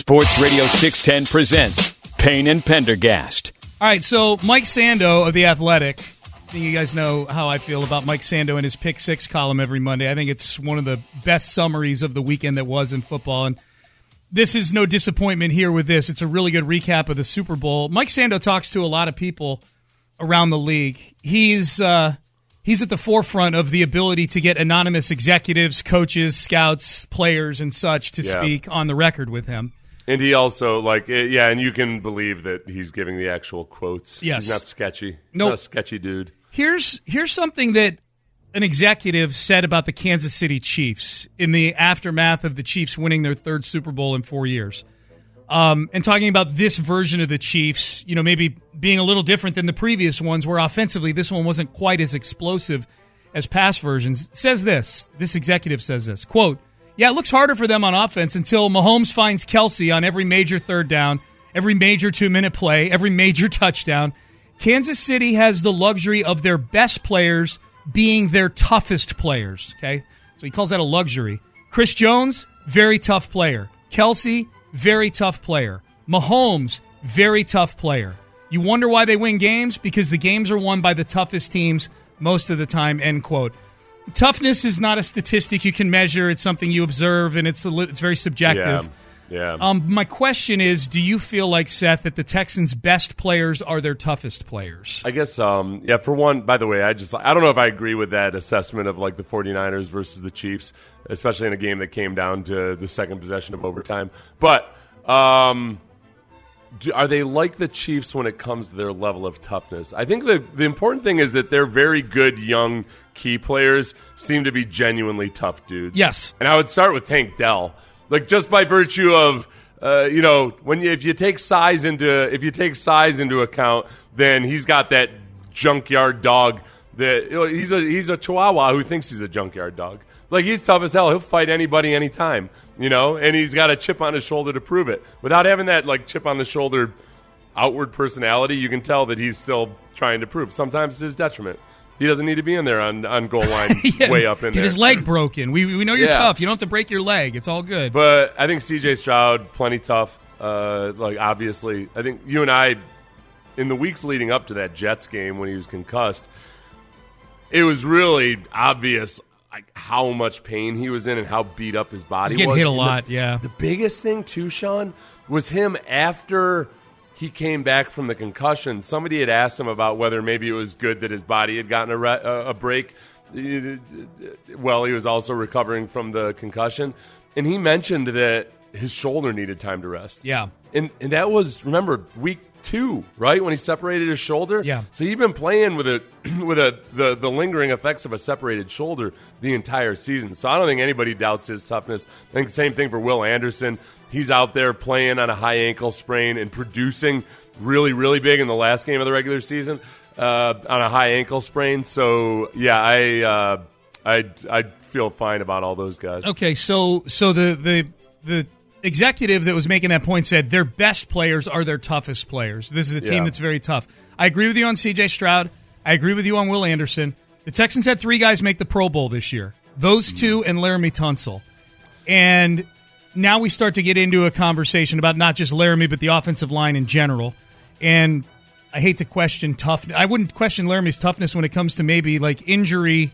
Sports Radio 610 presents Payne and Pendergast. All right, so Mike Sando of The Athletic. I think you guys know how I feel about Mike Sando and his Pick Six column every Monday. I think it's one of the best summaries of the weekend that was in football. And this is no disappointment here with this. It's a really good recap of the Super Bowl. Mike Sando talks to a lot of people around the league. He's uh, he's at the forefront of the ability to get anonymous executives, coaches, scouts, players, and such to Yeah. speak on the record with him. And he also like eh, yeah, and you can believe that he's giving the actual quotes. Yes. he's not sketchy. He's Nope. not a sketchy dude. Here's here's something that an executive said about the Kansas City Chiefs in the aftermath of the Chiefs winning their third Super Bowl in four years. Um, and talking about this version of the Chiefs, you know, maybe being a little different than the previous ones, where offensively this one wasn't quite as explosive as past versions. Says this. This executive says this quote. Yeah, it looks harder for them on offense until Mahomes finds Kelce on every major third down, every major two minute play, every major touchdown. Kansas City has the luxury of their best players being their toughest players. Okay. So he calls that a luxury. Chris Jones, very tough player. Kelce, very tough player. Mahomes, very tough player. You wonder why they win games? Because the games are won by the toughest teams most of the time. End quote. Toughness is not a statistic you can measure. It's something you observe, and it's a, it's very subjective. Yeah, yeah. Um, my question is, do you feel like Seth that the Texans' best players are their toughest players? I guess um yeah, for one, by the way, I just I don't know if I agree with that assessment of like the 49ers versus the Chiefs, especially in a game that came down to the second possession of overtime. But um do, are they like the Chiefs when it comes to their level of toughness? I think the the important thing is that they're very good young key players seem to be genuinely tough dudes. Yes. And I would start with Tank Dell. Like just by virtue of uh, you know, when you, if you take size into if you take size into account, then he's got that junkyard dog that you know, he's a he's a chihuahua who thinks he's a junkyard dog. Like he's tough as hell. He'll fight anybody anytime, you know, and he's got a chip on his shoulder to prove it. Without having that like chip on the shoulder outward personality, you can tell that he's still trying to prove. Sometimes to his detriment. He doesn't need to be in there on, on goal line Yeah, way up in Get there. his leg broken. We, we know you're Yeah. tough. You don't have to break your leg. It's all good. But I think CJ Stroud, plenty tough. Uh, like obviously, I think you and I, in the weeks leading up to that Jets game when he was concussed, it was really obvious how much pain he was in and how beat up his body He's getting was. hit a And the- lot, yeah. The biggest thing too, Sean, was him after he came back from the concussion. Somebody had asked him about whether maybe it was good that his body had gotten a, re- a break. Well, he was also recovering from the concussion, and he mentioned that his shoulder needed time to rest. Yeah. and and that was remember week two, right when he separated his shoulder. Yeah. So he's been playing with a with a the, the lingering effects of a separated shoulder the entire season. So I don't think anybody doubts his toughness. I think the same thing for Will Anderson. He's out there playing on a high ankle sprain and producing really really big in the last game of the regular season uh, on a high ankle sprain. So yeah, I uh, I I feel fine about all those guys. Okay, so so the the the executive that was making that point said their best players are their toughest players. This is a team Yeah. that's very tough. I agree with you on CJ Stroud. I agree with you on Will Anderson. The Texans had three guys make the Pro Bowl this year. Those mm-hmm. two and Laremy Tunsil. And now we start to get into a conversation about not just Laremy but the offensive line in general. And I hate to question tough. I wouldn't question Laremy's toughness when it comes to maybe like injury,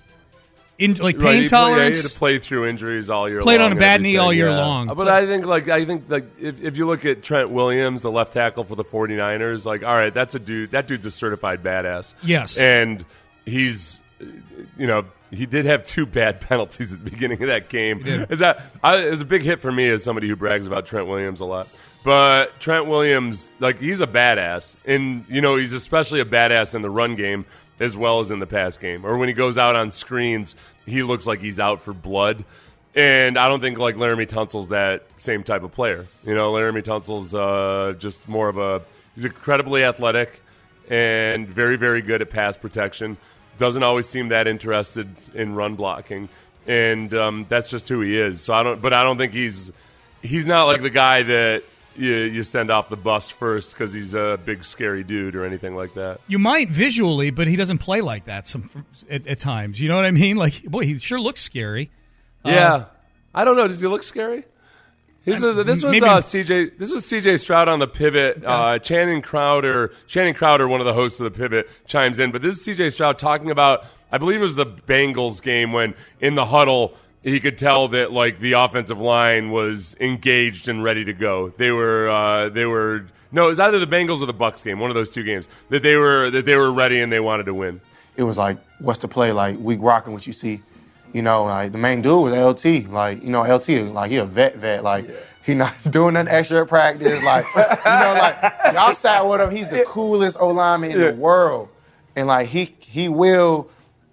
in, like pain Right, he tolerance. yeah, he had to play through injuries all year. Played long on a bad knee all year yeah. long. But I think like I think like if, if you look at Trent Williams, the left tackle for the 49ers, like all right, that's a dude. That dude's a certified badass. Yes. and he's you know he did have two bad penalties at the beginning of that game. Is that I, it was a big hit for me as somebody who brags about Trent Williams a lot. But Trent Williams, like he's a badass, and you know he's especially a badass in the run game as well as in the pass game. Or when he goes out on screens, he looks like he's out for blood. And I don't think like Laremy Tunsil's that same type of player. You know, Laremy Tunsil's uh, just more of a he's incredibly athletic and very very good at pass protection. Doesn't always seem that interested in run blocking, and um, that's just who he is. So I don't, but I don't think he's he's not like the guy that you, you send off the bus first because he's a big scary dude or anything like that. You might visually, but he doesn't play like that some at, at times. You know what I mean? Like, boy, he sure looks scary. Yeah, I don't know. Does he look scary? This was this was uh, CJ. This was CJ Stroud on the pivot. Uh, Channing Crowder, Channing Crowder, one of the hosts of the pivot, chimes in. But this is CJ Stroud talking about. I believe it was the Bengals game when in the huddle he could tell that like the offensive line was engaged and ready to go. They were uh, they were no, it was either the Bengals or the Bucks game, one of those two games that they were that they were ready and they wanted to win. it was like, what's the play? Like, we rocking what you see. You know, like the main dude was LT. Like, you know, LT, like he a vet vet. Like, he not doing an extra practice. Like, you know, like y'all sat with him. He's the coolest O lineman in the world. And like he he will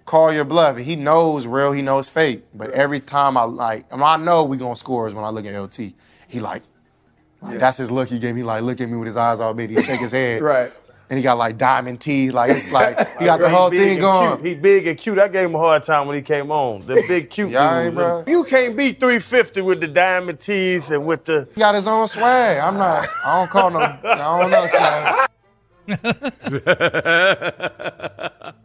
call your bluff. And he knows real, he knows fake. But every time I like, I, mean, I know we gonna score is when I look at LT. He like, like that's his look he gave me. Like, look at me with his eyes all big. He shake his head. Right. And he got like diamond teeth. Like it's like he got the whole thing going. Cute. He big and cute. I gave him a hard time when he came on. The big cute Yeah, dudes. bro. You can't beat 350 with the diamond teeth and with the. He got his own swag. I'm not. I don't call no. I don't know swag.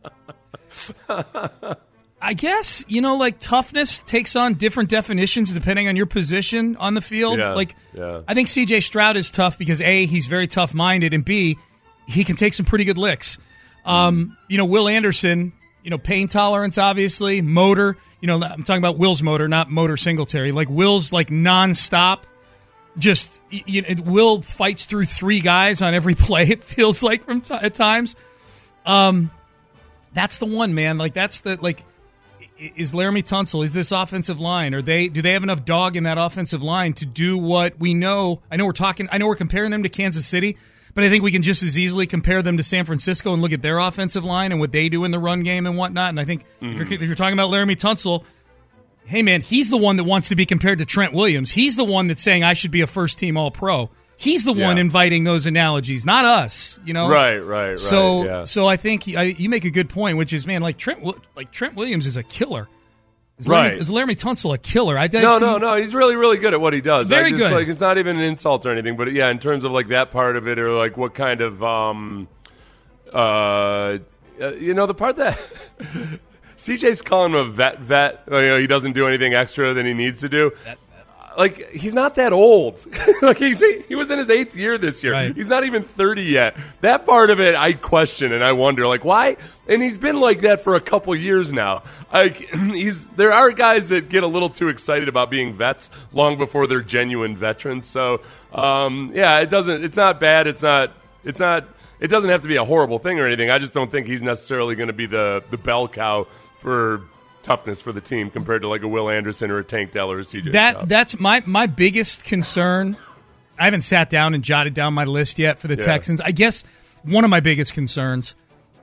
I guess you know, like toughness takes on different definitions depending on your position on the field. Yeah, like, yeah. I think C.J. Stroud is tough because a he's very tough minded, and b he can take some pretty good licks. Um, you know, Will Anderson, you know, pain tolerance, obviously, motor. You know, I'm talking about Will's motor, not motor Singletary. Like Will's like nonstop. Just you know, Will fights through three guys on every play. It feels like from t- at times. Um, that's the one, man. Like that's the like. Is Laremy Tunsil? Is this offensive line? Are they? Do they have enough dog in that offensive line to do what we know? I know we're talking. I know we're comparing them to Kansas City, but I think we can just as easily compare them to San Francisco and look at their offensive line and what they do in the run game and whatnot. And I think if, you're, mm-hmm. if you're talking about Laremy Tunsil, hey man, he's the one that wants to be compared to Trent Williams. He's the one that's saying I should be a first team All Pro. He's the one inviting those analogies, not us. You know, Right, right, right. so, yeah. so I think I, you make a good point, which is, man, like Trent, like Trent Williams is a killer. Is Right. Laremy, is Laremy Tunsil a killer? I No, no, no. He's really, really good at what he does. Very just, good. Like it's not even an insult or anything, but yeah, in terms of like that part of it, or like what kind of, um, uh, uh, you know, the part that CJ's calling him a vet, vet. You know, he doesn't do anything extra than he needs to do. Like he's not that old. like he's he was in his eighth year this year. Right. He's not even thirty yet. That part of it, I question and I wonder, like why? And he's been like that for a couple years now. Like he's there are guys that get a little too excited about being vets long before they're genuine veterans. So um, yeah, it doesn't. It's not bad. It's not. It's not. It doesn't have to be a horrible thing or anything. I just don't think he's necessarily going to be the the bell cow for toughness for the team compared to like a Will Anderson or a Tank Dell or a CJ. that Stroud. that's my my biggest concern. I haven't sat down and jotted down my list yet for the Yeah. Texans. I guess one of my biggest concerns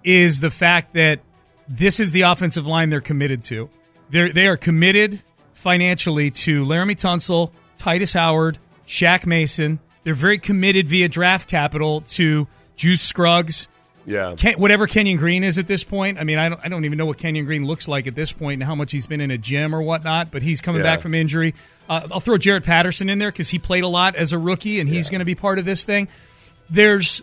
is the fact that this is the offensive line they're committed to. They they are committed financially to Laremy Tunsil, Tytus Howard, Shaq Mason. They're very committed via draft capital to Juice Scruggs, yeah. Ken, whatever Kenyon Green is at this point. I mean, I don't, I don't even know what Kenyon Green looks like at this point and how much he's been in a gym or whatnot. But he's coming Yeah. back from injury. Uh, I'll throw Jarrett Patterson in there because he played a lot as a rookie and he's going to be part of this thing. There's,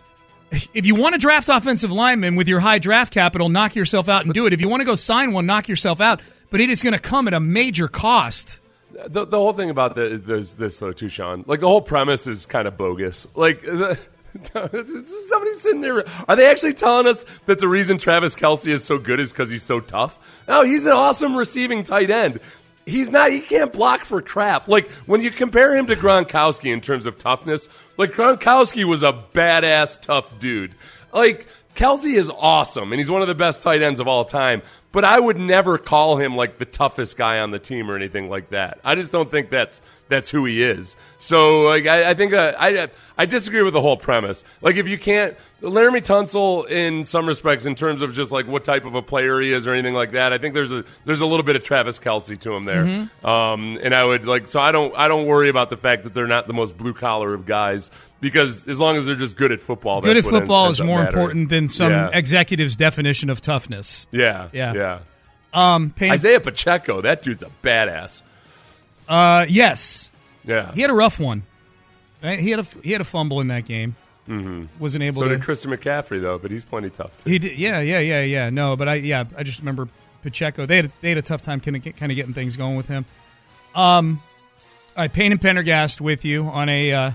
if you want to draft offensive linemen with your high draft capital, knock yourself out and do it. If you want to go sign one, knock yourself out. But it is going to come at a major cost. the, the whole thing about the, this, this though too, Sean. Like the whole premise is kind of bogus. Like the, somebody's sitting there. Are they actually telling us that the reason Travis Kelce is so good is because he's so tough? No, he's an awesome receiving tight end. He's not. He can't block for crap. Like when you compare him to Gronkowski in terms of toughness, like Gronkowski was a badass tough dude. Like Kelce is awesome, and he's one of the best tight ends of all time. But I would never call him like the toughest guy on the team or anything like that. I just don't think that's that's who he is. So like I, I think uh, I I disagree with the whole premise. Like if you can't Laremy Tunsil in some respects in terms of just like what type of a player he is or anything like that. I think there's a there's a little bit of Travis Kelce to him there. Mm-hmm. Um, and I would like so I don't I don't worry about the fact that they're not the most blue collar of guys because as long as they're just good at football, Good at that's what ends- football ends is more mattering. important than some Yeah. executive's definition of toughness. yeah, Yeah. yeah. Um, Payne, Isaiah Pacheco, that dude's a badass. Uh, yes, Yeah. he had a rough one. Right? He had a he had a fumble in that game. Mm-hmm. Wasn't able so to. did Christian McCaffrey though, but he's plenty tough too. He did, yeah, yeah, yeah, yeah. No, but I, yeah, I just remember Pacheco. They had they had a tough time kind of kind of getting things going with him. Um, all right, Payne and Pendergast with you on a uh,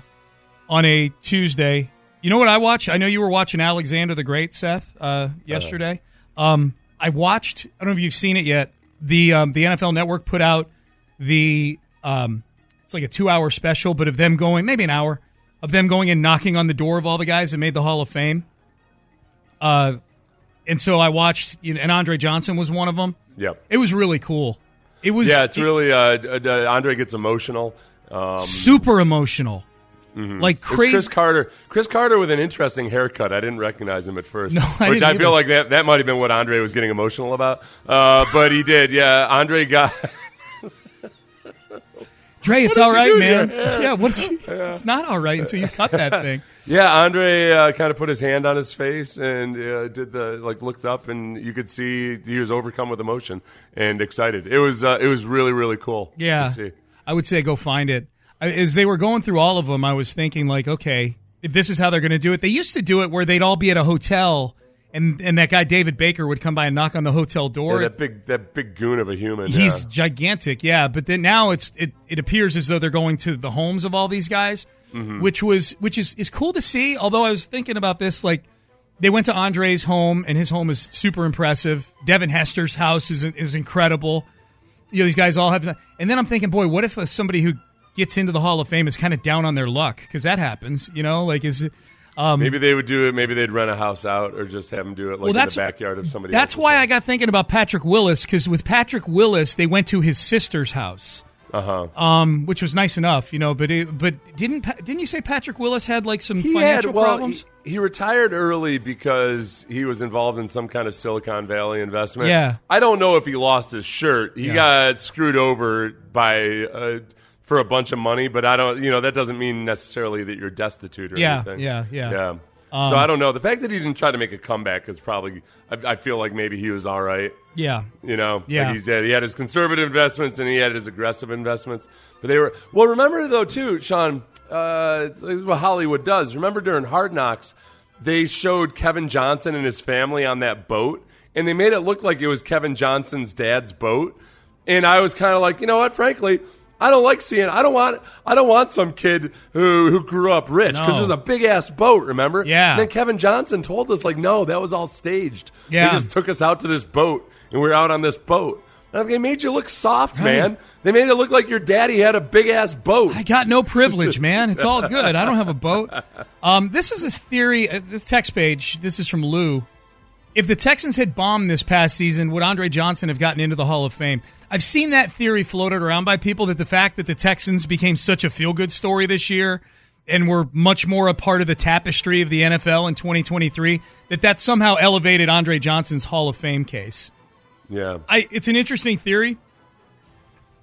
on a Tuesday. You know what I watched? I know you were watching Alexander the Great, Seth, uh, yesterday. Um, I watched. I don't know if you've seen it yet. The um, the NFL Network put out the um, it's like a two hour special, but of them going maybe an hour of them going and knocking on the door of all the guys that made the Hall of Fame. Uh, and so I watched, you know, and Andre Johnson was one of them. Yep. It was really cool. It was Yeah, it's it- really uh, uh, Andre gets emotional. Um, super emotional, like It's crazy. Cris Carter. Cris Carter with an interesting haircut. I didn't recognize him at first. No, I which I feel either. like that that might have been what Andre was getting emotional about. Uh, but he did. Yeah, Andre got. Dre, it's all right, man. Yeah, what? You, It's not all right until you cut that thing. yeah, Andre uh, kind of put his hand on his face and uh, did the like looked up and you could see he was overcome with emotion and excited. It was uh, it was really really cool. Yeah, to see. I would say go find it. As they were going through all of them, I was thinking like, okay, if this is how they're going to do it, they used to do it where they'd all be at a hotel, and and that guy David Baker would come by and knock on the hotel door. Yeah, that big that big goon of a human. He's yeah. gigantic, yeah. But then now it's it, it appears as though they're going to the homes of all these guys, Mm-hmm. which was which is is cool to see. Although I was thinking about this, like they went to Andre's home, and his home is super impressive. Devin Hester's house is is incredible. You know, these guys all have. And then I'm thinking, boy, what if somebody who gets into the Hall of Fame is kind of down on their luck because that happens. You know, like is. It- Maybe they would do it. Maybe they'd rent a house out, or just have them do it like in the backyard of somebody. That's why house. I got thinking about Patrick Willis because with Patrick Willis, they went to his sister's house. Uh-huh. Um, which was nice enough, you know. But it, but didn't didn't you say Patrick Willis had like some He financial had, well, problems? He, he retired early because he was involved in some kind of Silicon Valley investment. Yeah. I don't know if he lost his shirt. He Yeah. got screwed over by uh, for a bunch of money, but I don't. You know that doesn't mean necessarily that you're destitute or Yeah, anything. yeah, yeah. yeah. so I don't know. The fact that he didn't try to make a comeback is probably. I, I feel like maybe he was all right. yeah, You know, Yeah. like he's had, he had his conservative investments and he had his aggressive investments, but they were well. Remember though, too, Sean. Uh, this is what Hollywood does. Remember during Hard Knocks, they showed Kevin Johnson and his family on that boat, and they made it look like it was Kevin Johnson's dad's boat. And I was kind of like, you know what? Frankly, I don't like seeing. I don't want. I don't want some kid who who grew up rich because No. there's a big ass boat. Remember? Yeah. And then Kevin Johnson told us like, no, that was all staged. Yeah. They just took us out to this boat, and we are out on this boat. And they made you look soft, man. They made it look like your daddy had a big ass boat. I got no privilege, man. It's all good. I don't have a boat. Um, this is this theory. Uh, this text page. This is from Lou. If the Texans had bombed this past season, would Andre Johnson have gotten into the Hall of Fame? I've seen that theory floated around by people that the fact that the Texans became such a feel good story this year and were much more a part of the tapestry of the NFL in 2023, that that somehow elevated Andre Johnson's Hall of Fame case. Yeah. I, it's an interesting theory.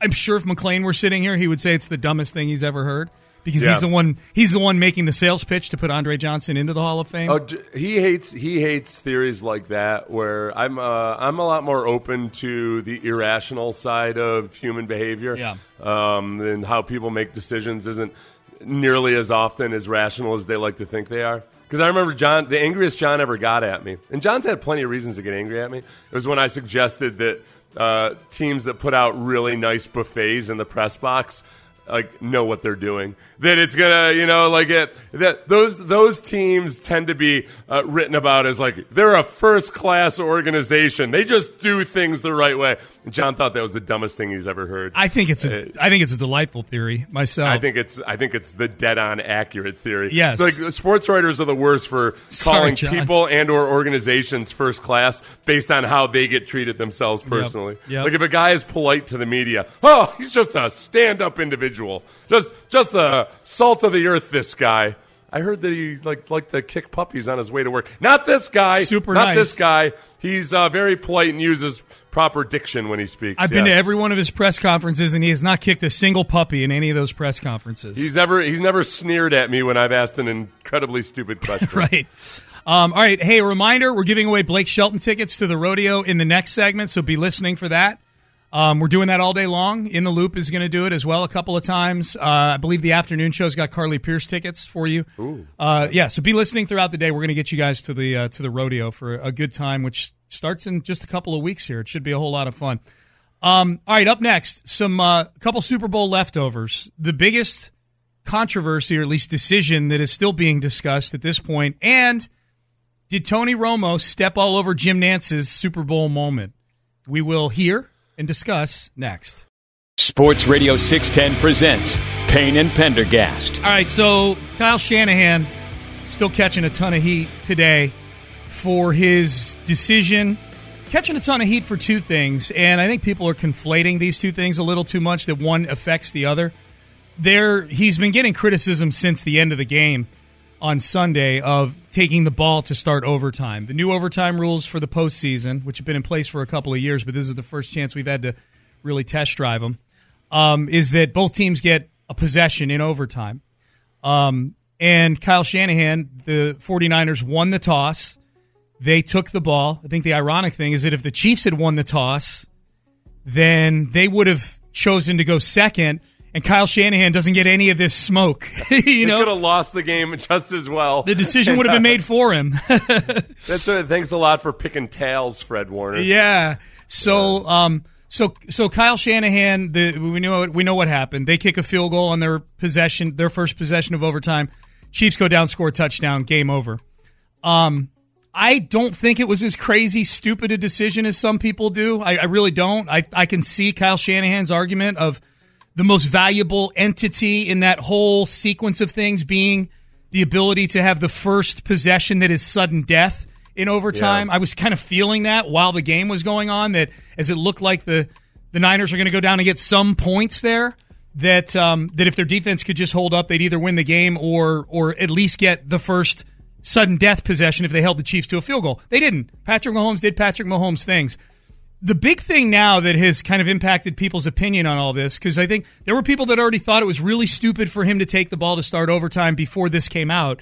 I'm sure if McLean were sitting here, he would say it's the dumbest thing he's ever heard because Yeah. he's the one he's the one making the sales pitch to put Andre Johnson into the Hall of Fame. Oh, he hates he hates theories like that. Where I'm uh, I'm a lot more open to the irrational side of human behavior. Yeah. Um, and how people make decisions isn't nearly as often as rational as they like to think they are. Because I remember John, the angriest John ever got at me, and John's had plenty of reasons to get angry at me. It was when I suggested that uh, teams that put out really nice buffets in the press box like know what they're doing. That it's gonna, you know, like it. That those those teams tend to be uh, written about as like they're a first class organization. They just do things the right way. John thought that was the dumbest thing he's ever heard. I think it's a I think it's a delightful theory myself. I think it's I think it's the dead on accurate theory. Yes. like sports writers are the worst for calling John. people and or organizations first class based on how they get treated themselves personally. Yep. Like if a guy is polite to the media, oh, he's just a stand up individual, just just the salt of the earth. This guy. I heard that he like liked to kick puppies on his way to work. Not this guy. Super Not nice. this guy. He's uh, very polite and uses proper diction when he speaks. I've been to every one of his press conferences, and he has not kicked a single puppy in any of those press conferences. He's never he's never sneered at me when I've asked an incredibly stupid question. right. Um, all right. Hey, a reminder: we're giving away Blake Shelton tickets to the rodeo in the next segment, so be listening for that. Um, we're doing that all day long. In the Loop is going to do it as well a couple of times. Uh, I believe the afternoon show's got Carly Pearce tickets for you. Uh, yeah, so be listening throughout the day. We're going to get you guys to the uh, to the rodeo for a good time, which starts in just a couple of weeks here. It should be a whole lot of fun. Um, all right, up next, some uh, couple Super Bowl leftovers. The biggest controversy, or at least decision, that is still being discussed at this point. And did Tony Romo step all over Jim Nantz's Super Bowl moment? We will hear and discuss next. Sports Radio 610 presents Payne and Pendergast. All right, so Kyle Shanahan still catching a ton of heat today for his decision. Catching a ton of heat for two things, and I think people are conflating these two things a little too much that one affects the other. There, he's been getting criticism since the end of the game on Sunday of taking the ball to start overtime. The new overtime rules for the postseason, which have been in place for a couple of years, but this is the first chance we've had to really test drive them, um, is that both teams get a possession in overtime. Um, and Kyle Shanahan, the 49ers won the toss. They took the ball. I think the ironic thing is that if the Chiefs had won the toss, then they would have chosen to go second and Kyle Shanahan doesn't get any of this smoke. you know, could have lost the game just as well. The decision would have been made for him. That's thanks a lot for picking tails, Fred Warner. Yeah. So, um, so, so Kyle Shanahan, the, we know we know what happened. They kick a field goal on their possession, their first possession of overtime. Chiefs go down, score a touchdown, game over. Um, I don't think it was as crazy, stupid a decision as some people do. I, I really don't. I, I can see Kyle Shanahan's argument of the most valuable entity in that whole sequence of things being the ability to have the first possession that is sudden death in overtime. Yeah. I was kind of feeling that while the game was going on, that as it looked like the, the Niners are going to go down and get some points there, that um, that if their defense could just hold up, they'd either win the game or or at least get the first sudden death possession if they held the Chiefs to a field goal. They didn't. Patrick Mahomes did Patrick Mahomes things the big thing now that has kind of impacted people's opinion on all this, because I think there were people that already thought it was really stupid for him to take the ball to start overtime before this came out,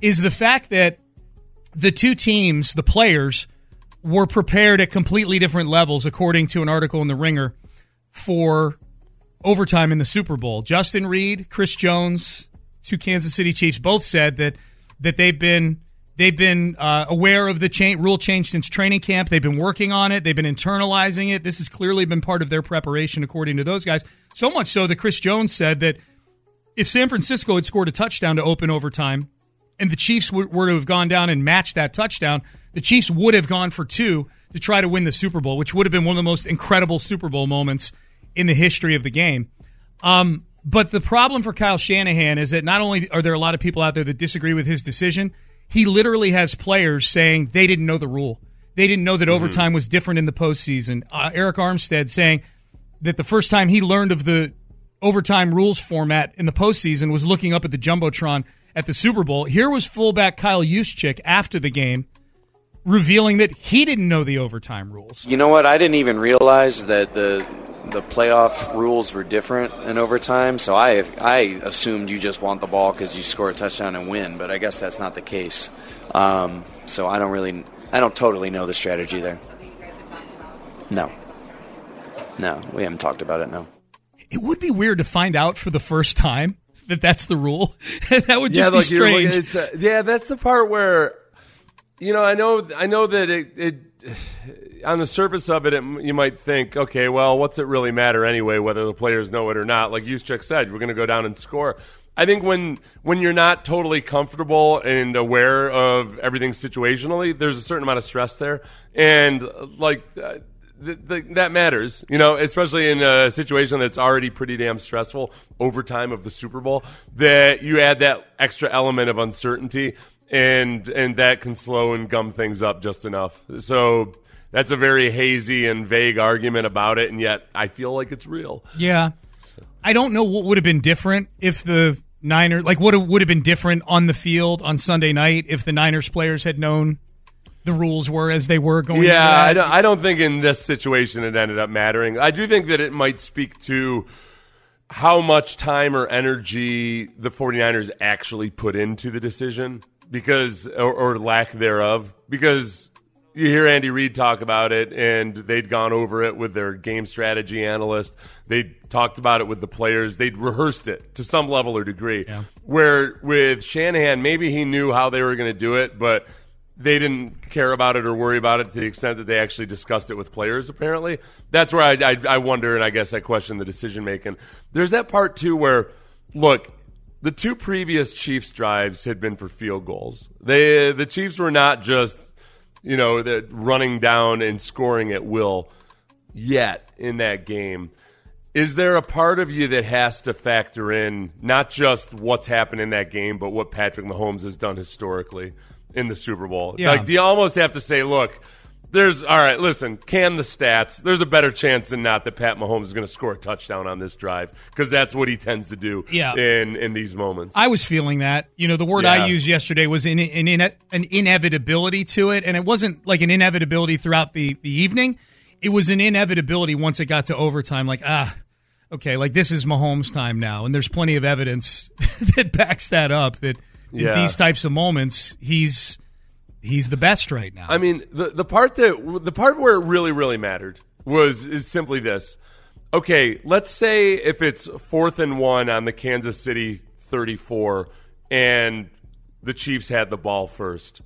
is the fact that the two teams, the players, were prepared at completely different levels, according to an article in The Ringer, for overtime in the Super Bowl. Justin Reid, Chris Jones, two Kansas City Chiefs, both said that that they've been They've been uh, aware of the rule change since training camp. They've been working on it. They've been internalizing it. This has clearly been part of their preparation, according to those guys. So much so that Chris Jones said that if San Francisco had scored a touchdown to open overtime and the Chiefs were to have gone down and matched that touchdown, the Chiefs would have gone for two to try to win the Super Bowl, which would have been one of the most incredible Super Bowl moments in the history of the game. Um, but the problem for Kyle Shanahan is that not only are there a lot of people out there that disagree with his decision – he literally has players saying they didn't know the rule. They didn't know that mm-hmm. overtime was different in the postseason. Uh, Arik Armstead saying that the first time he learned of the overtime rules format in the postseason was looking up at the jumbotron at the Super Bowl. Here was fullback Kyle Juszczyk after the game revealing that he didn't know the overtime rules. You know what? I didn't even realize that the the playoff rules were different in overtime, so I I assumed you just want the ball because you score a touchdown and win, but I guess that's not the case. Um, so I don't really, I don't totally know the strategy there. No, no, we haven't talked about it. No. It would be weird to find out for the first time that that's the rule. that would just yeah, be strange. Uh, yeah, that's the part where, you know, I know, I know that it, it on the surface of it, it, you might think, okay, well, what's it really matter anyway, whether the players know it or not? Like Juszczyk said, we're going to go down and score. I think when when you're not totally comfortable and aware of everything situationally, there's a certain amount of stress there, and like. Uh, th- th- that matters, you know, especially in a situation that's already pretty damn stressful, overtime of the Super Bowl, that you add that extra element of uncertainty and and that can slow and gum things up just enough. So that's a very hazy and vague argument about it, and yet I feel like it's real. Yeah, I don't know what would have been different if the Niners, like what would have been different on the field on Sunday night if the Niners players had known the rules were as they were going. Yeah, I don't, I don't think in this situation it ended up mattering. I do think that it might speak to how much time or energy the 49ers actually put into the decision because or, or lack thereof because you hear Andy Reid talk about it, and they'd gone over it with their game strategy analyst. They talked about it with the players. They'd rehearsed it to some level or degree. Yeah. Where with Shanahan, maybe he knew how they were going to do it, but they didn't care about it or worry about it to the extent that they actually discussed it with players. Apparently, that's where I I, I wonder, and I guess I question the decision making. There's that part too where, look, the two previous Chiefs drives had been for field goals. They the Chiefs were not just you know running down and scoring at will yet in that game. Is there a part of you that has to factor in not just what's happened in that game, but what Patrick Mahomes has done historically in the Super Bowl? Yeah. Like, do you almost have to say, look, there's all right. Listen, can the stats? There's a better chance than not that Pat Mahomes is going to score a touchdown on this drive because that's what he tends to do. Yeah. in in these moments. I was feeling that. You know, the word Yeah. I used yesterday was in, in, in, an inevitability to it, and it wasn't like an inevitability throughout the, the evening. It was an inevitability once it got to overtime. Like, ah, okay, like this is Mahomes' time now, and there's plenty of evidence that backs that up. That in these types of moments, he's he's the best right now. I mean, the the part that the part where it really really mattered was is simply this. Okay, let's say if it's fourth and one on the Kansas City 34 and the Chiefs had the ball first.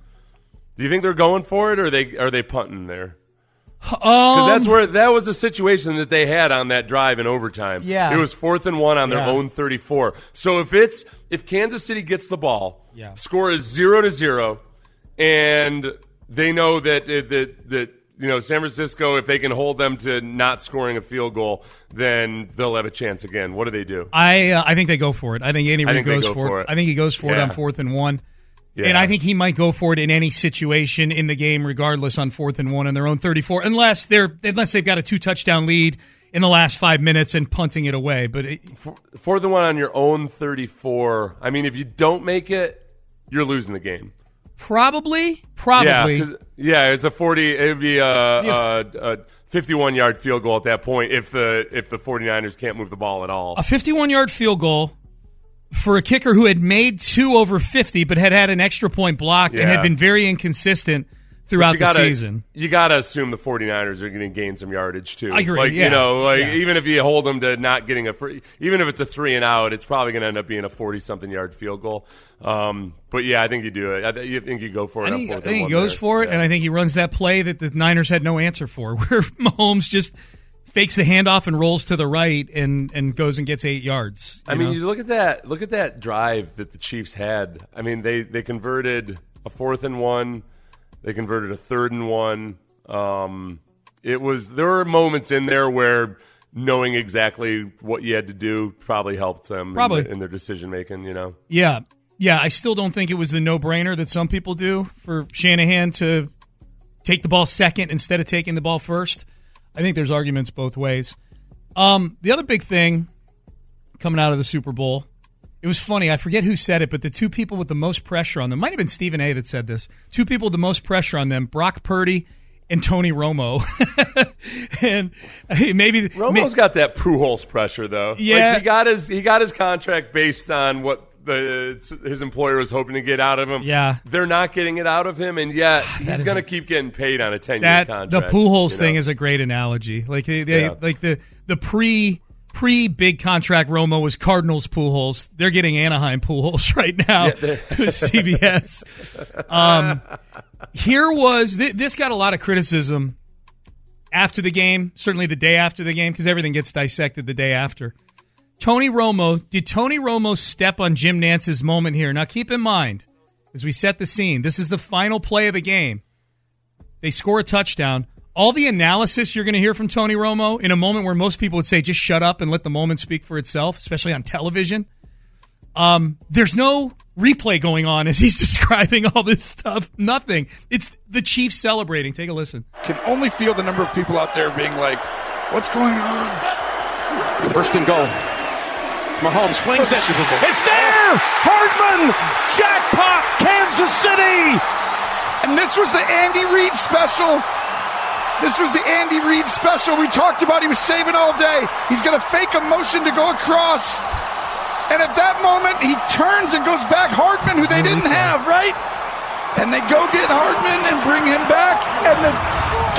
Do you think they're going for it or are they are they punting there? Because um, that's where that was the situation that they had on that drive in overtime. Yeah. it was fourth and one on their Yeah. own thirty-four. So if it's if Kansas City gets the ball, Yeah. score is zero to zero, and they know that that that you know San Francisco, if they can hold them to not scoring a field goal, then they'll have a chance again. What do they do? I uh, I think they go for it. I think Andy Reid think goes go for, for it. it. I think he goes for it on fourth and one. Yeah. And I think he might go for it in any situation in the game, regardless on fourth and one on their own thirty-four, unless they're unless they've got a two touchdown lead in the last five minutes and punting it away. But it, fourth and one on your own thirty-four. I mean, if you don't make it, you're losing the game. Probably, probably, Yeah, yeah, it's a forty. It'd be a, a, a fifty-one yard field goal at that point if the if the 49ers can't move the ball at all. a fifty-one yard field goal for a kicker who had made two over fifty, but had had an extra point blocked and had been very inconsistent throughout you the gotta, season. You got to assume the 49ers are going to gain some yardage too. I agree, Like yeah. you know, like Yeah. even if you hold them to not getting a free, even if it's a three and out, it's probably going to end up being a forty-something yard field goal. Um, but yeah, I think you do it. I th- you think you go for it. I think, I think he goes there. for it, Yeah. and I think he runs that play that the Niners had no answer for, where Mahomes just fakes the handoff and rolls to the right and, and goes and gets eight yards. I mean, know? you look at that. Look at that drive that the Chiefs had. I mean, they they converted a fourth and one. They converted a third and one. Um, it was there were moments in there where knowing exactly what you had to do probably helped them Probably. their- in, their decision making. You know, yeah, yeah. I still don't think it was the no brainer that some people do for Shanahan to take the ball second instead of taking the ball first. I think there's arguments both ways. Um, the other big thing coming out of the Super Bowl, it was funny. I forget who said it, but the two people with the most pressure on them might have been Stephen A. that said this. Two people with the most pressure on them: Brock Purdy and Tony Romo. and hey, maybe Romo's got that Pujols pressure though. Yeah. like he got his he got his contract based on what the his employer was hoping to get out of him. Yeah. they're not getting it out of him, and yet he's going to keep getting paid on a ten year contract. the Pujols you know? thing is a great analogy. Like they, they Yeah. like the the pre pre big contract Romo was Cardinals Pujols. They're getting Anaheim Pujols right now with CBS. Um, here was th- this got a lot of criticism after the game, certainly the day after the game, because everything gets dissected the day after. Tony Romo, did Tony Romo step on Jim Nantz's moment here? Now keep in mind, as we set the scene, this is the final play of the game. They score a touchdown. All the analysis you're going to hear from Tony Romo in a moment where most people would say, just shut up and let the moment speak for itself, especially on television. Um, there's no replay going on as he's describing all this stuff. Nothing. It's the Chiefs celebrating. Take a listen. can only feel the number of people out there being like, what's going on? First and goal. Mahomes flings it. It's there! Hardman! Jackpot! Kansas City! And this was the Andy Reid special. This was the Andy Reid special we talked about. He was saving all day. He's going to fake a motion to go across. And at that moment, he turns and goes back Hardman, who they didn't have, right? And they go get Hardman and bring him back. And the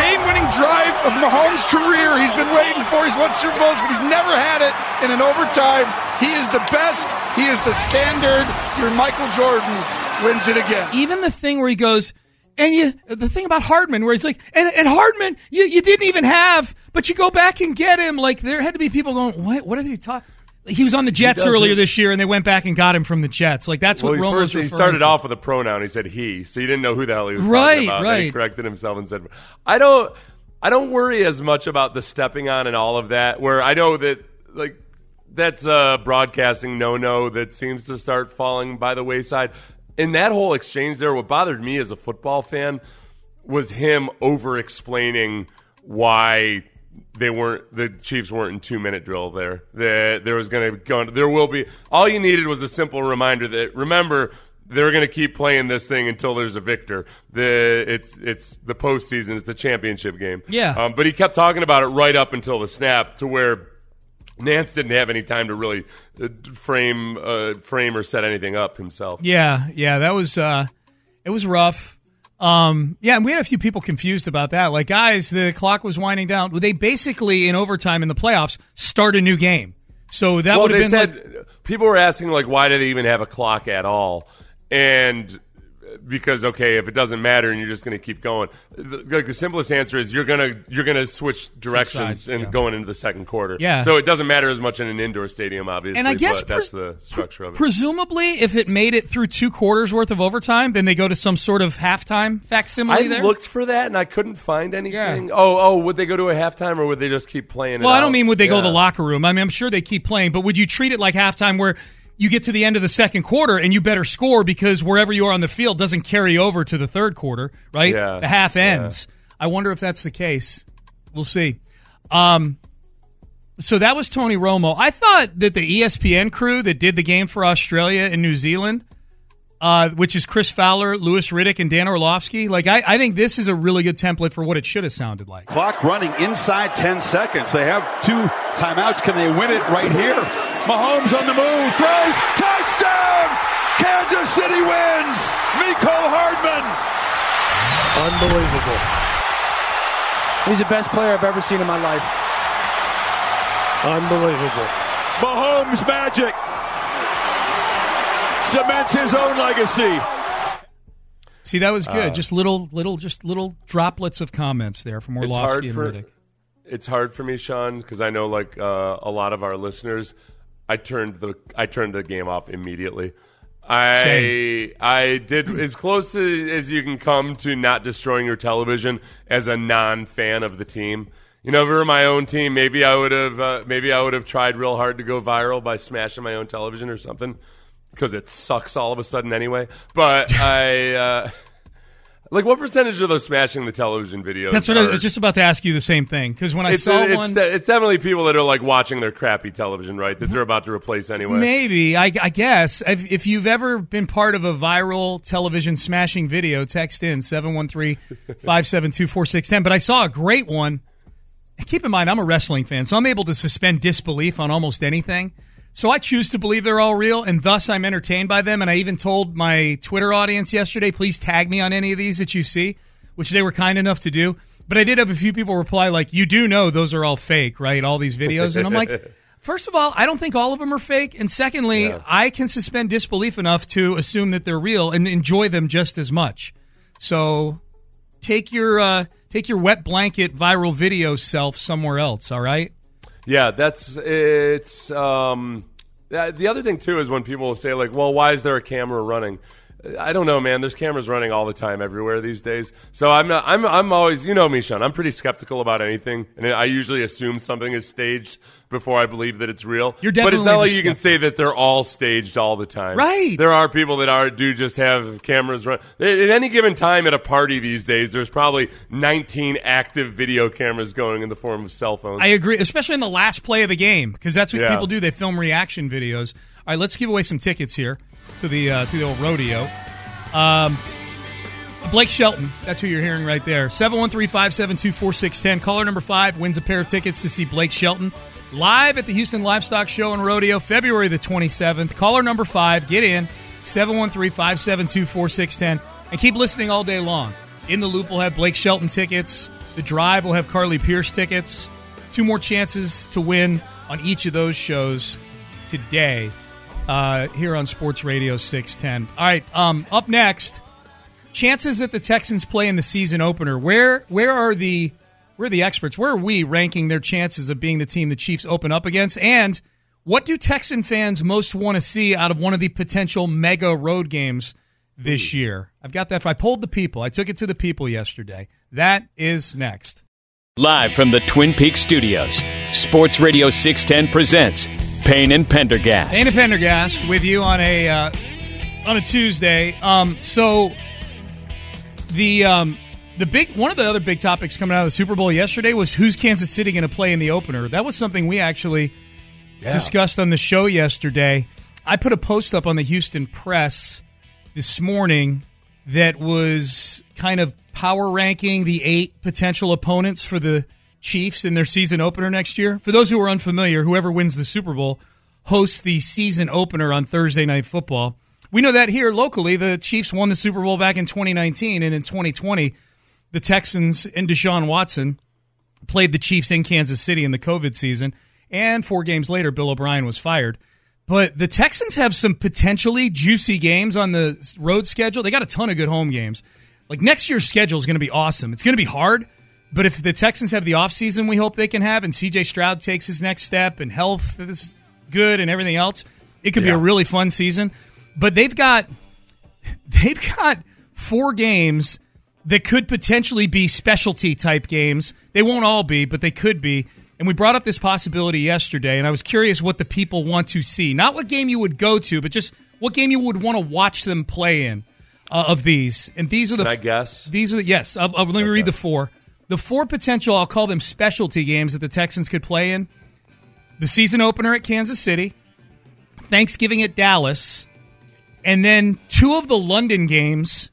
game winning drive of Mahomes' career, he's been waiting for. He's won Super Bowls, but he's never had it in an overtime. He is the best. He is the standard. Your Michael Jordan wins it again. Even the thing where he goes, And you, the thing about Hardman, where he's like, and, and Hardman, you, you didn't even have, but you go back and get him. Like there had to be people going, what? What are they talking? He was on the Jets earlier this year, and they went back and got him from the Jets. Like that's Well, what first, he started to. off with a pronoun. He said he, so you didn't know who the hell he was Right, talking about. Then he right. corrected himself and said, "I don't, I don't worry as much about the stepping on and all of that. Where I know that like that's a broadcasting no no that seems to start falling by the wayside. In that whole exchange there, what bothered me as a football fan was him over explaining why they weren't the Chiefs weren't in two minute drill there. That there was going to go. There will be. All you needed was a simple reminder that remember they're going to keep playing this thing until there's a victor. The it's it's the postseason. It's the championship game. Yeah. Um, but he kept talking about it right up until the snap to where. Nantz didn't have any time to really uh, frame, uh, frame or set anything up himself. Yeah, yeah, that was uh it was rough. Um yeah, and we had a few people confused about that. Like guys, the clock was winding down. They basically in overtime in the playoffs start a new game. So that well, would have they been said like people were asking like, why do they even have a clock at all? And because okay, if it doesn't matter and you're just going to keep going, the, like the simplest answer is you're gonna you're gonna switch directions sides, and yeah. going into the second quarter. Yeah. So it doesn't matter as much in an indoor stadium, obviously. And I guess but that's the structure of it. presumably if it made it through two quarters worth of overtime, then they go to some sort of halftime facsimile I there. looked for that and I couldn't find anything. Oh, oh, would they go to a halftime or would they just keep playing? well, it I don't out? mean would they go to the locker room. I mean, I'm sure they keep playing, but would you treat it like halftime where you get to the end of the second quarter and you better score because wherever you are on the field doesn't carry over to the third quarter, right? Yeah. The half ends. I wonder if that's the case. We'll see. Um, so that was Tony Romo. I thought that the ESPN crew that did the game for Australia and New Zealand, uh, which is Chris Fowler, Louis Riddick, and Dan Orlovsky, like I, I think this is a really good template for what it should have sounded like. Clock running inside 10 seconds. They have two timeouts. Can they win it right here? Mahomes on the move. Throws. Touchdown! Kansas City wins! Mecole Hardman! Unbelievable. He's the best player I've ever seen in my life. Unbelievable. Mahomes magic cements his own legacy. See, that was good. Uh, just little, little, just little droplets of comments there from it's Orlovsky hard and for Riddick. it's hard for me, Sean, because I know like uh, a lot of our listeners. I turned the I turned the game off immediately. I Same. I did as close to, as you can come to not destroying your television as a non fan of the team. You know, if it were my own team, maybe I would have uh, maybe I would have tried real hard to go viral by smashing my own television or something because it sucks all of a sudden anyway. But I. Uh, like, what percentage of those smashing the television videos? That's what I was just about to ask you the same thing because when I it's, saw it's, one, it's definitely people that are like watching their crappy television, right? That they're about to replace anyway. maybe I, I guess if, if you've ever been part of a viral television smashing video, text in 713-572-4610. But I saw a great one. Keep in mind, I'm a wrestling fan, so I'm able to suspend disbelief on almost anything. So I choose to believe they're all real, and thus I'm entertained by them. And I even told my Twitter audience yesterday, please tag me on any of these that you see, which they were kind enough to do. But I did have a few people reply like, "You do know those are all fake, right? All these videos." And I'm like, first of all, I don't think all of them are fake, and secondly, I can suspend disbelief enough to assume that they're real and enjoy them just as much. So take your uh, take your wet blanket viral video self somewhere else. All right. Yeah, that's it's. Um, the other thing too is when people will say like, "Well, why is there a camera running?" I don't know, man. There's cameras running all the time everywhere these days. So I'm not, I'm I'm always you know me, Sean. I'm pretty skeptical about anything, and I usually assume something is staged before I believe that it's real. You're definitely but it's not like you can say that they're all staged all the time. Right. There are people that are do just have cameras run. At any given time at a party these days, there's probably 19 active video cameras going in the form of cell phones. I agree, especially in the last play of the game, because that's what Yeah. people do. They film reaction videos. All right, let's give away some tickets here to the uh, to the old rodeo. Um, Blake Shelton, that's who you're hearing right there. 713-572-4610. Caller number five wins a pair of tickets to see Blake Shelton live at the Houston Livestock Show and Rodeo, February the 27th. Caller number five, get in, 713-572-4610, and keep listening all day long. In the Loop we'll have Blake Shelton tickets. The Drive will have Carly Pearce tickets. Two more chances to win on each of those shows today uh, here on Sports Radio 610. All right, um, up next, chances that the Texans play in the season opener. Where where are the where are the experts? Where are we ranking their chances of being the team the Chiefs open up against? And what do Texan fans most want to see out of one of the potential mega road games this year? I've got that. I polled the people. I took it to the people yesterday. That is next. Live from the Twin Peaks studios, Sports Radio 610 presents Payne and Pendergast. Payne and Pendergast with you on a uh, on a Tuesday. Um, so the um, the big one of the other big topics coming out of the Super Bowl yesterday was who's Kansas City going to play in the opener. That was something we actually yeah. discussed on the show yesterday. I put a post up on the Houston Press this morning that was kind of power ranking the eight potential opponents for the Chiefs in their season opener next year. For those who are unfamiliar, whoever wins the Super Bowl hosts the season opener on Thursday Night Football. We know that here locally, the Chiefs won the Super Bowl back in 2019, and in 2020, the Texans and Deshaun Watson played the Chiefs in Kansas City in the COVID season, and four games later, Bill O'Brien was fired. But the Texans have some potentially juicy games on the road schedule. They got a ton of good home games. Like next year's schedule is going to be awesome. It's going to be hard, but if the Texans have the offseason we hope they can have and CJ Stroud takes his next step and health is good and everything else, it could yeah. be a really fun season. But they've got they've got four games that could potentially be specialty type games. They won't all be, but they could be. And we brought up this possibility yesterday, and I was curious what the people want to see. Not what game you would go to, but just what game you would want to watch them play in uh, of these. And these are the. Can I guess? These are the, yes. I'll, I'll, let me okay. read the four. The four potential, I'll call them specialty games that the Texans could play in. The season opener at Kansas City, Thanksgiving at Dallas, and then two of the London games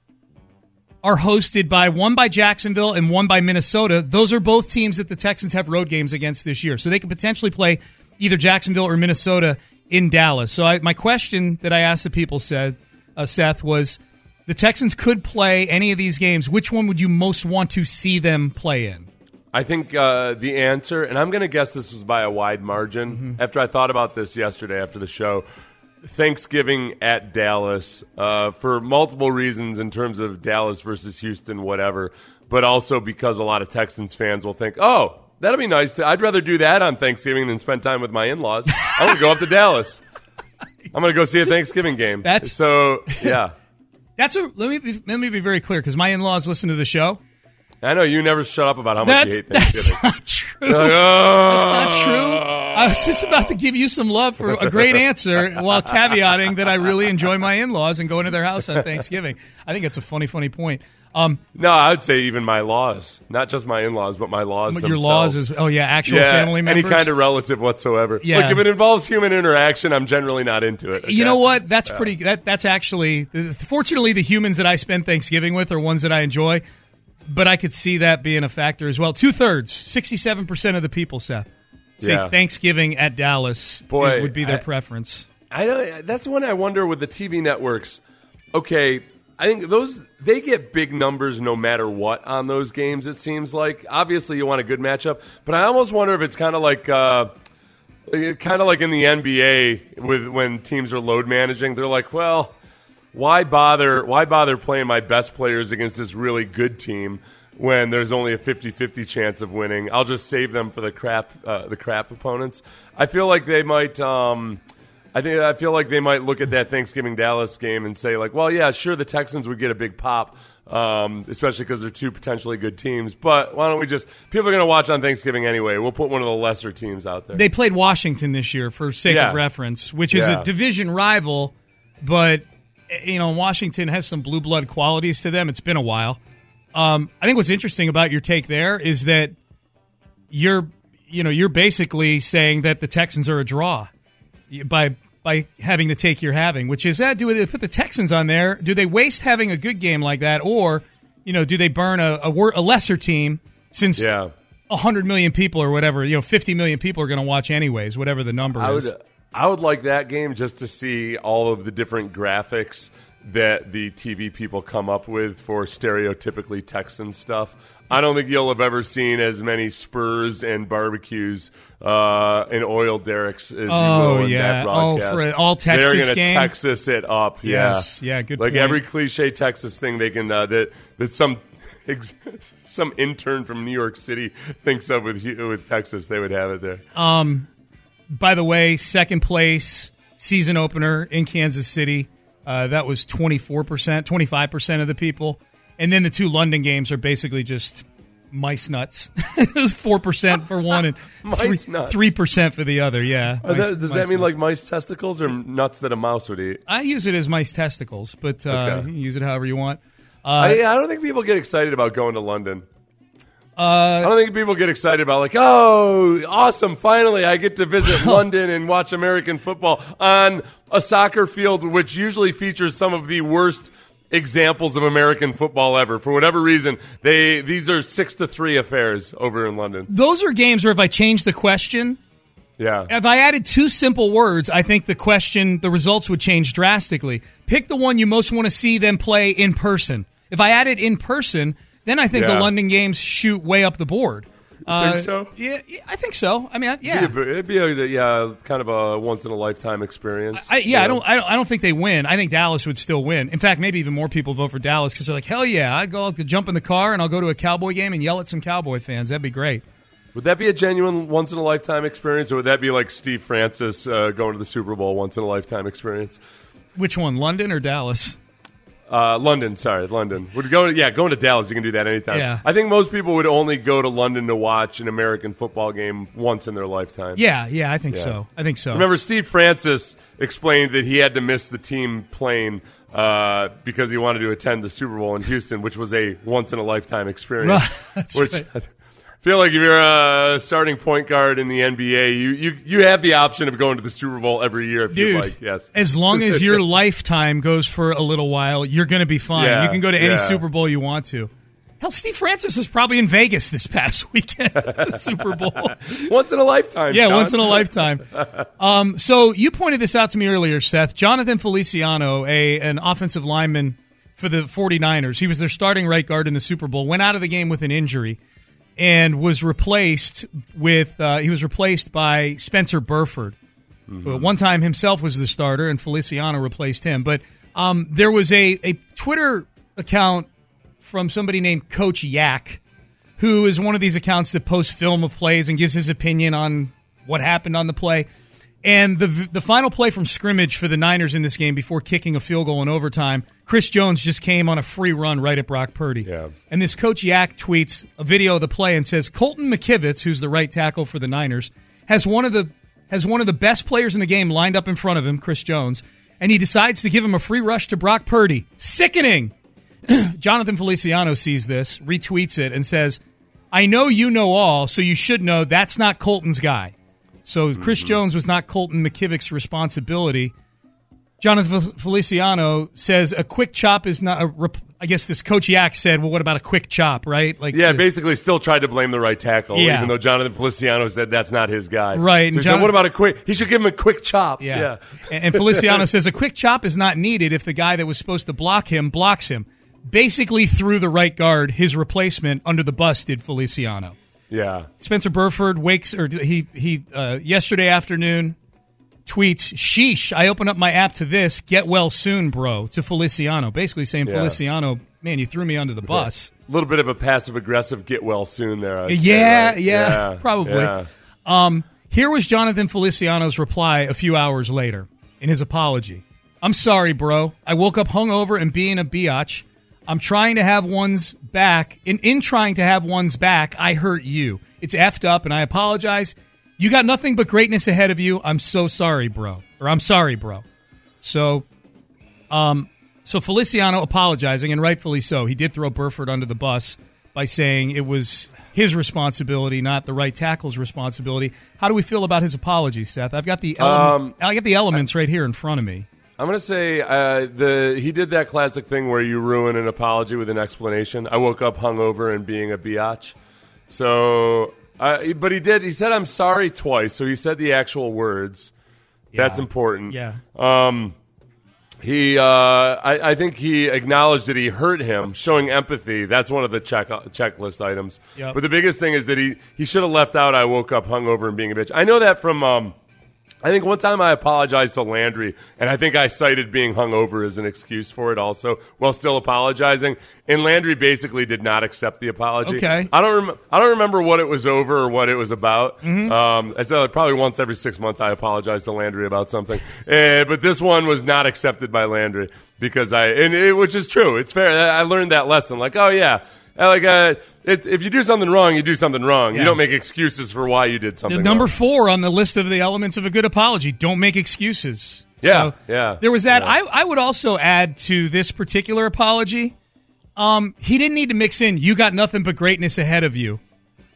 are hosted by one by Jacksonville and one by Minnesota. Those are both teams that the Texans have road games against this year. So they could potentially play either Jacksonville or Minnesota in Dallas. So I, my question that I asked the people said, uh, Seth, was the Texans could play any of these games. Which one would you most want to see them play in? I think uh, the answer, and I'm going to guess this was by a wide margin. Mm-hmm. After I thought about this yesterday after the show, Thanksgiving at Dallas uh, for multiple reasons in terms of Dallas versus Houston, whatever, but also because a lot of Texans fans will think, oh, that'll be nice. I'd rather do that on Thanksgiving than spend time with my in laws. I'm going to go up to Dallas. I'm going to go see a Thanksgiving game. That's so, yeah. That's a let me be, let me be very clear because my in laws listen to the show. I know you never shut up about how that's, much you hate Thanksgiving. That's not true. Like, oh. That's not true. I was just about to give you some love for a great answer while caveating that I really enjoy my in-laws and going to their house on Thanksgiving. I think it's a funny, funny point. Um, no, I would say even my laws, not just my in-laws, but my laws. Your themselves. laws is oh yeah, actual yeah, family members, any kind of relative whatsoever. Yeah. Look, if it involves human interaction, I'm generally not into it. Okay? You know what? That's yeah. pretty. That that's actually. Fortunately, the humans that I spend Thanksgiving with are ones that I enjoy but I could see that being a factor as well. Two thirds, sixty-seven percent of the people, Seth, say yeah. Thanksgiving at Dallas Boy, would be their I, preference. I know that's one I wonder with the TV networks. Okay, I think those they get big numbers no matter what on those games. It seems like obviously you want a good matchup, but I almost wonder if it's kind of like. Uh, kind of like in the NBA with when teams are load managing, they're like, well, why bother why bother playing my best players against this really good team when there's only a 50-50 chance of winning i'll just save them for the crap uh, the crap opponents i feel like they might um, I think I feel like they might look at that Thanksgiving Dallas game and say like, well, yeah, sure, the Texans would get a big pop, um, especially because they're two potentially good teams. But why don't we just people are going to watch on Thanksgiving anyway? We'll put one of the lesser teams out there. They played Washington this year for sake yeah. of reference, which is yeah. a division rival, but you know, Washington has some blue blood qualities to them. It's been a while. Um, I think what's interesting about your take there is that you're, you know, you're basically saying that the Texans are a draw by by having the take you're having, which is that uh, do they put the Texans on there? Do they waste having a good game like that, or you know, do they burn a a, a lesser team since yeah. 100 million people or whatever, you know, 50 million people are going to watch anyways, whatever the number I is. Would, I would like that game just to see all of the different graphics that the TV people come up with for stereotypically Texan stuff. I don't think you'll have ever seen as many Spurs and barbecues uh, and oil derricks as you Oh, will in yeah. that Oh, for all Texas They're gonna game? Texas it up. Yes. Yeah, Yeah, good Like point. every cliche Texas thing they can uh, that that some. Some intern from New York City thinks of with with Texas, they would have it there. Um, by the way, second place season opener in Kansas City. Uh, that was 24%, 25% of the people. And then the two London games are basically just mice nuts. it was 4% for one and Mice 3% for the other. Yeah. Mice- that- does that mean nuts. like mice testicles or nuts that a mouse would eat? I use it as mice testicles, but uh, Okay. you can use it however you want. Uh, I, I don't think people get excited about going to London. Uh, I don't think people get excited about like, oh, awesome! Finally, I get to visit London and watch American football on a soccer field, which usually features some of the worst examples of American football ever. For whatever reason, they these are six to three affairs over in London. those are games where if I change the question, Yeah, If I added two simple words, I think the question, the results would change drastically. Pick the one you most want to see them play in person. If I added in person, then I think Yeah. the London games shoot way up the board. Uh, think so? Yeah, yeah, I think so. I mean, I- yeah. It'd be, it'd be a, yeah, kind of a once in a lifetime experience. I, yeah, I don't, I don't. I don't think they win. I think Dallas would still win. In fact, maybe even more people vote for Dallas because they're like, hell yeah, I'd go I'll jump in the car and I'll go to a Cowboy game and yell at some Cowboy fans. That'd be great. Would that be a genuine once in a lifetime experience, or would that be like Steve Francis uh, going to the Super Bowl once in a lifetime experience? Which one, London or Dallas? Uh, London, sorry, London. Would go yeah, going to Dallas, you can do that anytime. Yeah. I think most people would only go to London to watch an American football game once in their lifetime. Yeah, yeah, I think Yeah. so. I think so. Remember, Steve Francis explained that he had to miss the team plane uh, because he wanted to attend the Super Bowl in Houston, which was a once in a lifetime experience. Right, that's which right. I feel like if you're a starting point guard in the NBA, you, you, you have the option of going to the Super Bowl every year if Dude, you'd like. Yes. as long as your lifetime goes for a little while, you're going to be fine. Yeah, you can go to any yeah. Super Bowl you want to. Hell, Steve Francis is probably in Vegas this past weekend, the Super Bowl. once in a lifetime. Yeah, once in a lifetime. Um, so you pointed this out to me earlier, Seth. Jonathan Feliciano, a an offensive lineman for the 49ers, he was their starting right guard in the Super Bowl, went out of the game with an injury and was replaced with uh, he was replaced by Spencer Burford. who at one time himself was the starter, and Feliciano replaced him. But um, there was a, a Twitter account from somebody named Coach Yak, who is one of these accounts that posts film of plays and gives his opinion on what happened on the play. And the the final play from scrimmage for the Niners in this game before kicking a field goal in overtime, Chris Jones just came on a free run right at Brock Purdy. Yeah. And this coach Yak tweets a video of the play and says Colton McKivitz, who's the right tackle for the Niners, has one of the has one of the best players in the game lined up in front of him, Chris Jones, and he decides to give him a free rush to Brock Purdy. Sickening. Jonathan Feliciano sees this, retweets it, and says, I know you know all, so you should know that's not Colton's guy. So Chris mm-hmm. Jones was not Colton McKivitz's responsibility. Jonathan Feliciano says a quick chop is not a. Rep- I guess this coach Yak said, well, what about a quick chop, right? Like, Yeah, to- basically still tried to blame the right tackle, Yeah. even though Jonathan Feliciano said that's not his guy. Right, So he said, what about a quick? He should give him a quick chop. Yeah. yeah. And, and Feliciano says a quick chop is not needed if the guy that was supposed to block him blocks him. Basically, threw the right guard, his replacement, under the bus did Feliciano. Yeah. Spencer Burford wakes or he he uh, yesterday afternoon tweets, "Sheesh! I open up my app to this. Get well soon, bro." To Feliciano, basically saying, Yeah. "Feliciano, man, you threw me under the bus." A little bit of a passive aggressive get well soon there. I'd say, Yeah, yeah, probably. yeah. Um, here was Jonathan Feliciano's reply a few hours later in his apology. I'm sorry, bro. I woke up hungover and being a biatch. I'm trying to have one's back. In, in trying to have one's back, I hurt you. It's effed up, and I apologize. You got nothing but greatness ahead of you. I'm so sorry, bro. Or I'm sorry, bro. So, um, so Feliciano apologizing, and rightfully so. He did throw Burford under the bus by saying it was his responsibility, not the right tackle's responsibility. How do we feel about his apology, Seth? I've got the ele- Um, I got the elements right here in front of me. I'm gonna say uh, the he did that classic thing where you ruin an apology with an explanation. I woke up hungover and being a biatch. So, uh, but he did. He said I'm sorry twice. So he said the actual words. That's important. Yeah. Um, he, uh, I, I think he acknowledged that he hurt him, showing empathy. That's one of the check checklist items. Yep. But the biggest thing is that he he should have left out. I woke up hungover and being a bitch. I know that from. Um, I think one time I apologized to Landry, and I think I cited being hungover as an excuse for it also, while still apologizing. And Landry basically did not accept the apology. Okay. I don't. Rem- I don't remember what it was over or what it was about. Mm-hmm. Um, I said probably once every six months I apologize to Landry about something, uh, but this one was not accepted by Landry because I, and it, which is true. It's fair. I learned that lesson. Like, oh yeah. Uh, Like uh, it, if you do something wrong, you do something wrong. Yeah. You don't make excuses for why you did something. Number wrong. four on the list of the elements of a good apology: don't make excuses. Yeah, So yeah, There was that. yeah. I, I would also add to this particular apology. Um, he didn't need to mix in. You got nothing but greatness ahead of you.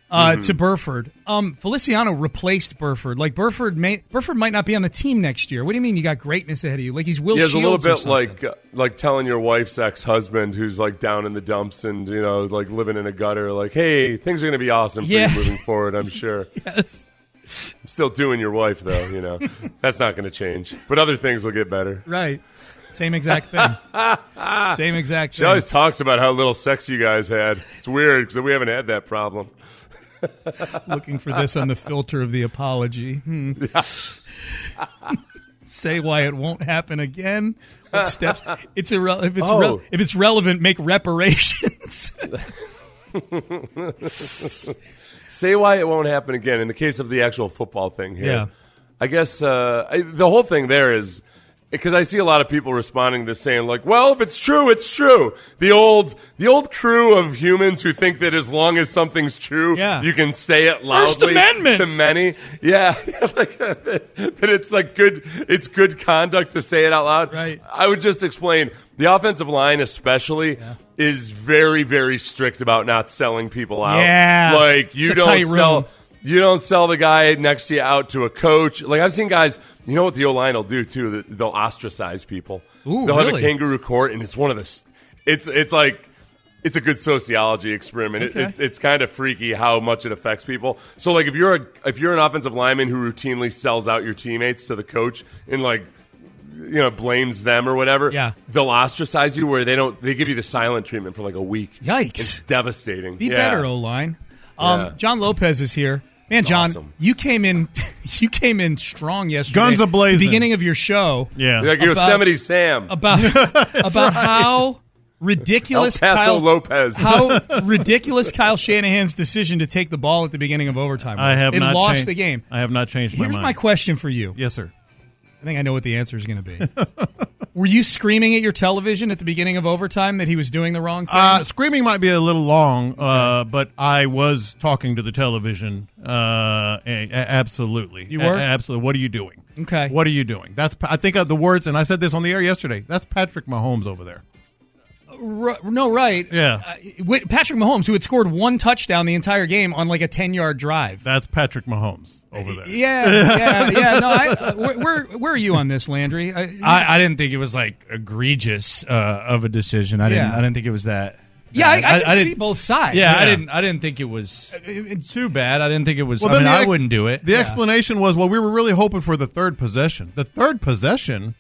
Uh, Mm-hmm. To Burford, um, Feliciano replaced Burford. Like Burford, may, Burford might not be on the team next year. What do you mean you got greatness ahead of you? Like he's Will Yeah, it's a little bit like uh, like telling your wife's ex husband who's like down in the dumps and you know like living in a gutter. Like, hey, things are going to be awesome for Yeah. you moving forward. I'm sure. yes, I'm still doing your wife though. You know, that's not going to change. But other things will get better. right. Same exact thing. Same exact She always talks about how little sex you guys had. It's weird because we haven't had that problem. looking for this on the filter of the apology. Hmm. Say why it won't happen again. What steps? It's irre- if it's Oh. rel- if it's relevant, make reparations. Say why it won't happen again. In the case of the actual football thing here, Yeah. I guess uh, I, the whole thing there is because I see a lot of people responding to this saying like, "Well, if it's true, it's true." The old the old crew of humans who think that as long as something's true, Yeah. you can say it loudly First Amendment. to many. Yeah, like, but it's like good. It's good conduct to say it out loud. Right. I would just explain the offensive line, especially. Is very, very strict about not selling people out. Yeah. like you don't sell. room. You don't sell the guy next to you out to a coach. Like I've seen guys, you know what the O line will do too? They'll ostracize people. Ooh, They'll have a kangaroo court, and it's one of the. It's it's like it's a good sociology experiment. It- Okay. it's it's kind of freaky how much it affects people. So like if you're a if you're an offensive lineman who routinely sells out your teammates to the coach and like you know blames them or whatever, Yeah. they'll ostracize you where they don't they give you the silent treatment for like a week. Yikes. It's devastating. Be Yeah. better, O line. Um, Yeah. John Lopez is here. Man, John, awesome. you came in, you came in strong yesterday. Guns a-blazing. The beginning of your show Yeah. Like About- Yosemite Sam. about about how ridiculous El Paso Kyle, Lopez. how ridiculous Kyle Shanahan's decision to take the ball at the beginning of overtime. Was. I have it not lost changed- the game. I have not changed my mind. Here's mind. my question for you. Yes, sir. I think I know what the answer is going to be. Were you screaming at your television at the beginning of overtime that he was doing the wrong thing? Uh, screaming might be a little long, uh, but I was talking to the television. Uh, a- a- absolutely, You were? A- absolutely. What are you doing? Okay. What are you doing? That's I think of the words, and I said this on the air yesterday. That's Patrick Mahomes over there. R- no, right. Yeah. Uh, Patrick Mahomes, who had scored one touchdown the entire game on like a 10 yard drive. That's Patrick Mahomes over there. Yeah, yeah, yeah. No, I, uh, where, where, where are you on this, Landry? I, I, I didn't think it was like egregious uh, of a decision. I didn't. Yeah. I didn't think it was that. yeah, I, bad. I, can see didn't- both sides. Yeah, I didn't. I didn't think it was too bad. I didn't think it was. Well, I then mean, the I wouldn't do it. The explanation was, well, we were really hoping for the third possession. The third possession.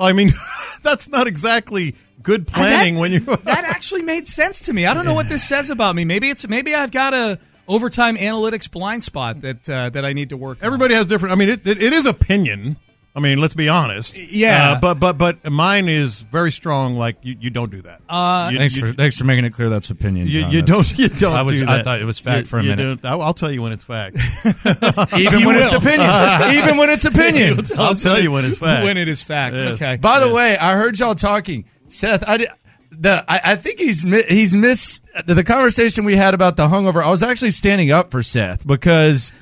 I mean, that's not exactly good planning that, when you. that actually made sense to me. I don't know what this says about me. Maybe it's maybe I've got a overtime analytics blind spot that uh, that I need to work. on. Everybody has different. I mean, it, it, it is opinion. I mean, let's be honest. Yeah. Uh, but but but mine is very strong. Like you, you don't do that. Uh, you, Thanks you, for thanks for making it clear that's opinion. you, John. you That's- don't. You don't. I was. do I thought it was fact You- for a you minute. don't- I'll, I'll tell you when it's fact. Even when it's opinion. Even when it's opinion. I'll tell you when it's fact. when it is fact. Yes. Okay. By the way, I heard y'all talking, Seth. I did, the I, I think he's he's missed the conversation we had about the hungover. I was actually standing up for Seth because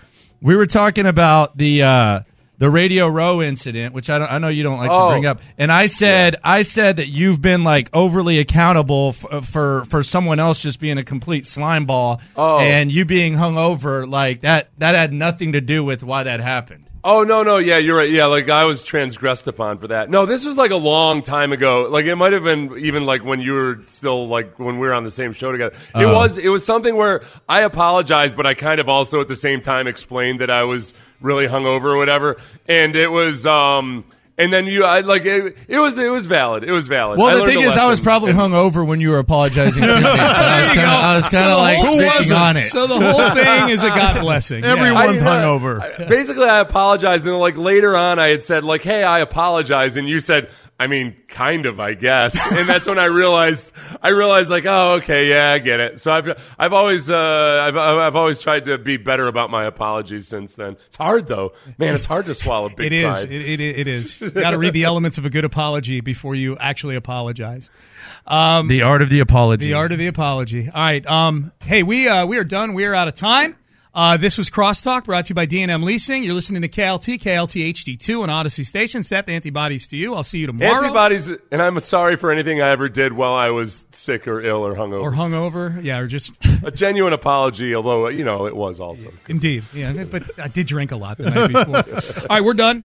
we were talking about the uh, the Radio Row incident, which I don't, I know you don't like Oh. to bring up, and I said I said that you've been like overly accountable f- for for someone else just being a complete slime ball, Oh. and you being hungover like that that had nothing to do with why that happened. Oh no, no, yeah, you're right. Yeah, like I was transgressed upon for that. No, this was like a long time ago. Like it might have been even like when you were still like when we were on the same show together. It Oh. was it was something where I apologized, but I kind of also at the same time explained that I was really hungover or whatever. And it was um And then you, I like it, it was it was valid. It was valid. Well, I the thing a is, I was probably hung over when you were apologizing to me. So I was kind of, go. I was kind So like speaking on it. So the whole thing is a God blessing. Yeah. Everyone's I- uh, hungover. Basically, I apologized, and then like later on, I had said like, "Hey, I apologize," and you said, "I mean, kind of, I guess." and that's when I realized, I realized like, "Oh, okay, yeah, I get it." So I've, I've always, uh, I've, I've always tried to be better about my apologies since then. It's hard though, man. It's hard to swallow big It is. pride. It, it, it is. You got to read the elements of a good apology before you actually apologize. Um, The art of the apology. The art of the apology. All right. Um, hey, we uh, we are done. We are out of time. Uh, this was Crosstalk brought to you by D&M Leasing. You're listening to KLT, KLT HD2 on Audacy Station. Seth, antibodies to you. I'll see you tomorrow. Antibodies, and I'm sorry for anything I ever did while I was sick or ill or hungover. Or hungover. Yeah, or just. a genuine apology, although you know it was also. Indeed. Yeah, but I did drink a lot the night before. All right, we're done.